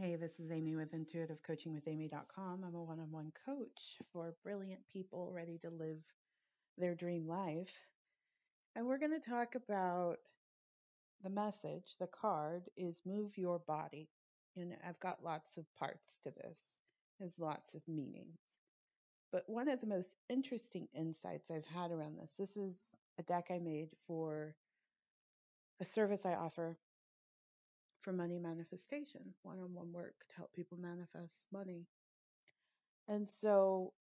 Hey, this is Amy with intuitivecoachingwithamy.com. I'm a one on one coach for brilliant people ready to live their dream life. And we're going to talk about the message. The card is move your body. And I've got lots of parts to this, there's lots of meanings. But one of the most interesting insights I've had around this this is a deck I made for a service I offer for money manifestation, one on one work to help people manifest money. And so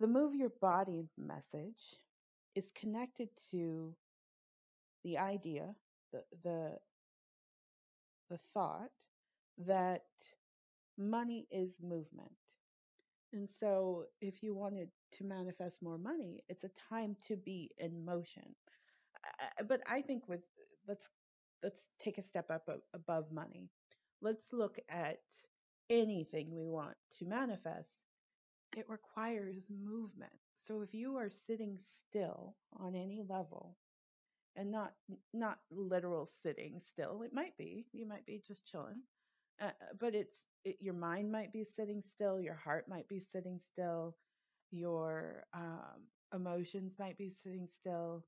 the move your body message is connected to the idea, the the the thought that money is movement. And so if you wanted to manifest more money, it's a time to be in motion. But I think with let's let's take a step up above money. Let's look at anything we want to manifest. It requires movement. So if you are sitting still on any level and not not literal sitting still, it might be you might be just chilling, uh, but it's it, your mind might be sitting still, your heart might be sitting still, your um, emotions might be sitting still,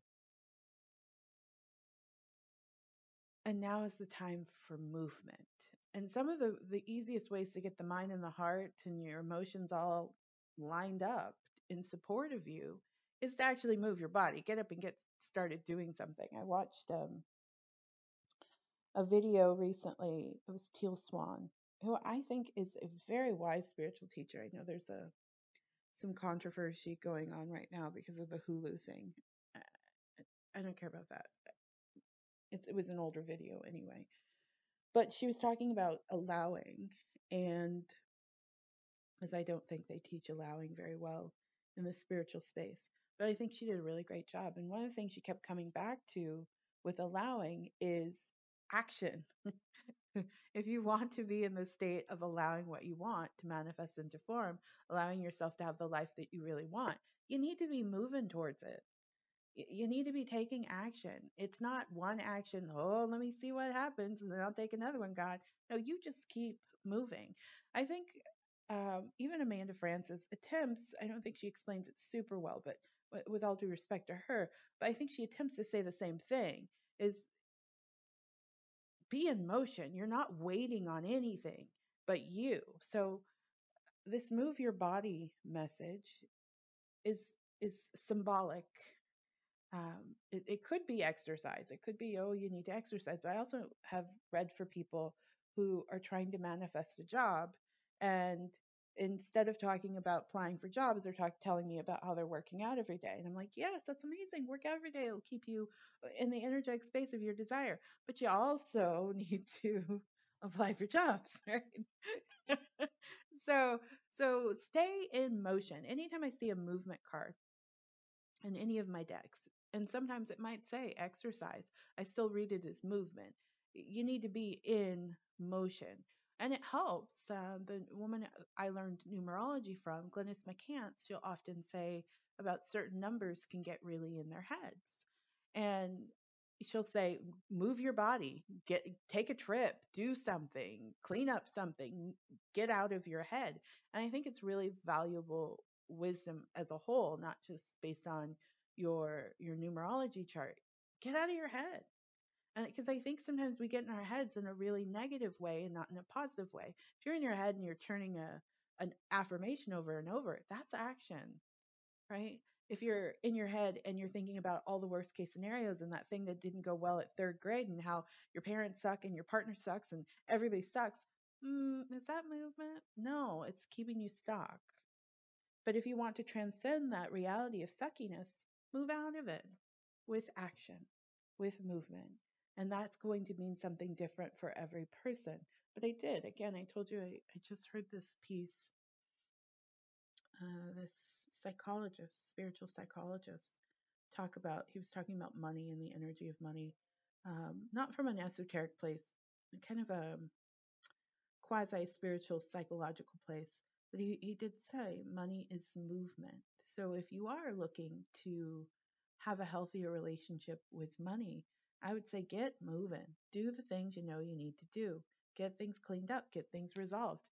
and now is the time for movement. And some of the, the easiest ways to get the mind and the heart and your emotions all lined up in support of you is to actually move your body. Get up and get started doing something. I watched um, a video recently. It was Teal Swan, who I think is a very wise spiritual teacher. I know there's a some controversy going on right now because of the Hulu thing. Uh, I don't care about that. It's, it was an older video anyway but she was talking about allowing and as I don't think they teach allowing very well in the spiritual space. But I think she did a really great job. And one of the things she kept coming back to with allowing is action. if you want to be in the state of allowing what you want to manifest into form, allowing yourself to have the life that you really want, you need to be moving towards it you need to be taking action. It's not one action, oh, let me see what happens, and then I'll take another one, God. No, you just keep moving. I think um, even Amanda Frances attempts, I don't think she explains it super well, but with all due respect to her, but I think she attempts to say the same thing is be in motion. You're not waiting on anything but you. So this move your body message is is symbolic um, it, it could be exercise. It could be, oh, you need to exercise. But I also have read for people who are trying to manifest a job and instead of talking about applying for jobs, they're talk, telling me about how they're working out every day. And I'm like, yes, that's amazing. Work out every day. It'll keep you in the energetic space of your desire. But you also need to apply for jobs, right? so, so stay in motion. Anytime I see a movement card, in any of my decks. And sometimes it might say exercise. I still read it as movement. You need to be in motion. And it helps. Uh, the woman I learned numerology from, Glynis McCants, she'll often say about certain numbers can get really in their heads. And she'll say, move your body, get take a trip, do something, clean up something, get out of your head. And I think it's really valuable wisdom as a whole, not just based on your your numerology chart. Get out of your head. And because I think sometimes we get in our heads in a really negative way and not in a positive way. If you're in your head and you're turning a an affirmation over and over, that's action, right? If you're in your head and you're thinking about all the worst case scenarios and that thing that didn't go well at third grade and how your parents suck and your partner sucks and everybody sucks, mm, is that movement? No, it's keeping you stuck. But if you want to transcend that reality of suckiness, move out of it with action, with movement. And that's going to mean something different for every person. But I did. Again, I told you I, I just heard this piece, uh, this psychologist, spiritual psychologist, talk about, he was talking about money and the energy of money, um, not from an esoteric place, kind of a quasi spiritual psychological place. But he, he did say money is movement. So if you are looking to have a healthier relationship with money, I would say get moving. Do the things you know you need to do. get things cleaned up, get things resolved.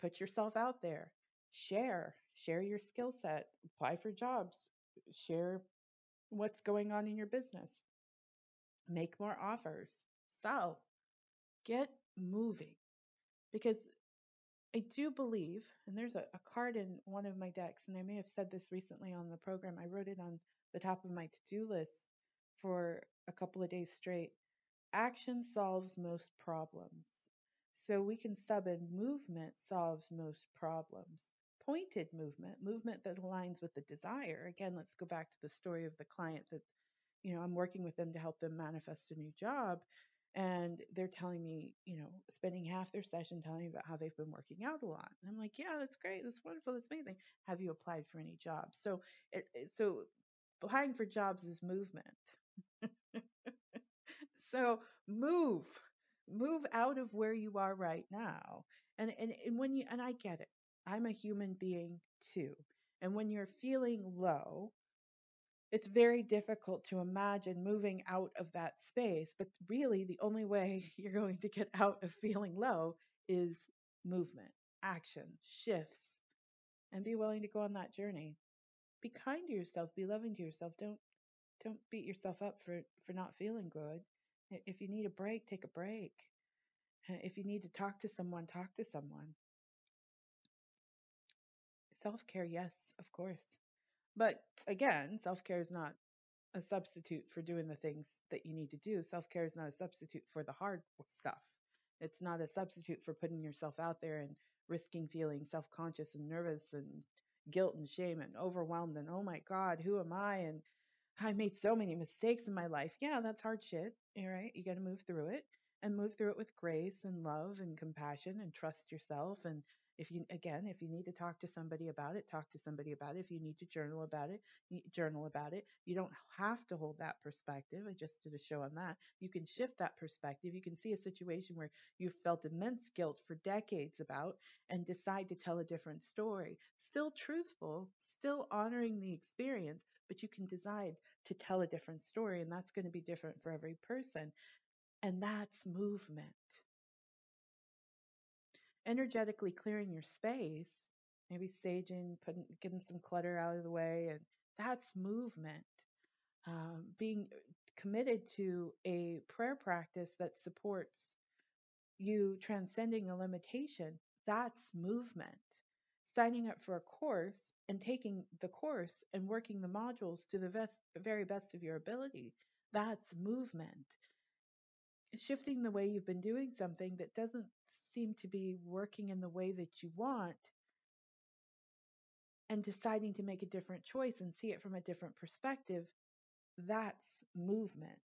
Put yourself out there. Share, share your skill set, apply for jobs, share what's going on in your business, make more offers, sell, get moving. Because I do believe, and there's a, a card in one of my decks, and I may have said this recently on the program. I wrote it on the top of my to do list for a couple of days straight. Action solves most problems. So we can sub in movement solves most problems. Pointed movement, movement that aligns with the desire. Again, let's go back to the story of the client that, you know, I'm working with them to help them manifest a new job and they're telling me, you know, spending half their session telling me about how they've been working out a lot. And I'm like, yeah, that's great, that's wonderful, that's amazing. Have you applied for any jobs? So, it, it, so applying for jobs is movement. so move, move out of where you are right now. And and and when you and I get it, I'm a human being too. And when you're feeling low, it's very difficult to imagine moving out of that space. But really, the only way you're going to get out of feeling low is movement, action, shifts, and be willing to go on that journey. Be kind to yourself, be loving to yourself. Don't don't beat yourself up for for not feeling good. If you need a break, take a break. Uh, if you need to talk to someone, talk to someone. Self care, yes, of course. But again, self care is not a substitute for doing the things that you need to do. Self care is not a substitute for the hard stuff. It's not a substitute for putting yourself out there and risking feeling self conscious and nervous and guilt and shame and overwhelmed and oh my God, who am I? And I made so many mistakes in my life. Yeah, that's hard shit. All right. You got to move through it and move through it with grace and love and compassion and trust yourself and if you, again, if you need to talk to somebody about it, talk to somebody about it. If you need to journal about it, journal about it. You don't have to hold that perspective. I just did a show on that. You can shift that perspective. You can see a situation where you've felt immense guilt for decades about and decide to tell a different story. Still truthful, still honoring the experience, but you can decide to tell a different story. And that's going to be different for every person. And that's movement energetically clearing your space, maybe saging, putting, getting some clutter out of the way, and that's movement. Um, being committed to a prayer practice that supports you transcending a limitation, that's movement. Signing up for a course and taking the course and working the modules to the best, very best of your ability, that's movement shifting the way you've been doing something that doesn't seem to be working in the way that you want and deciding to make a different choice and see it from a different perspective, that's movement.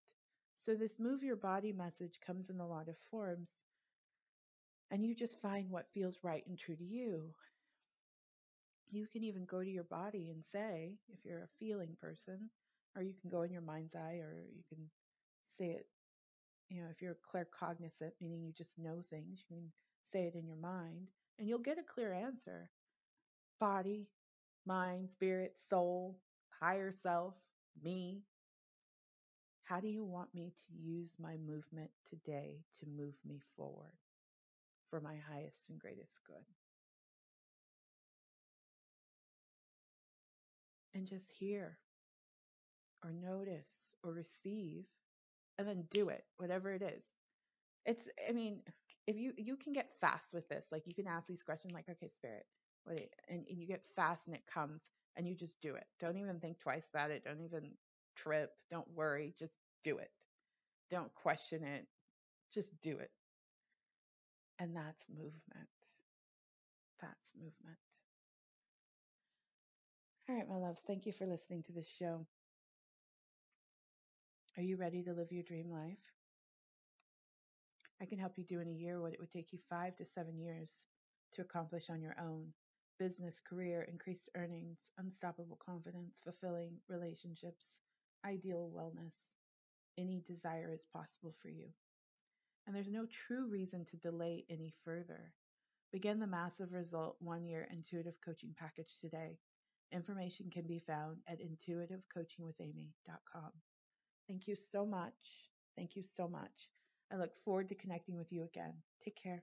So, this move your body message comes in a lot of forms, and you just find what feels right and true to you. You can even go to your body and say, if you're a feeling person, or you can go in your mind's eye, or you can say it you know, if you're claircognizant, meaning you just know things, you can say it in your mind and you'll get a clear answer. Body, mind, spirit, soul, higher self, me. How do you want me to use my movement today to move me forward for my highest and greatest good? And just hear or notice or receive and then do it, whatever it is. It's, I mean, if you you can get fast with this, like you can ask these questions, like, okay, spirit, what, and, and you get fast, and it comes, and you just do it. Don't even think twice about it. Don't even trip. Don't worry. Just do it. Don't question it. Just do it. And that's movement. That's movement. All right, my loves, thank you for listening to this show. Are you ready to live your dream life? I can help you do in a year what it would take you five to seven years to accomplish on your own business, career, increased earnings, unstoppable confidence, fulfilling relationships, ideal wellness. Any desire is possible for you. And there's no true reason to delay any further. Begin the massive result one year intuitive coaching package today. Information can be found at intuitivecoachingwithamy.com. Thank you so much. Thank you so much. I look forward to connecting with you again. Take care.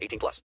18 plus.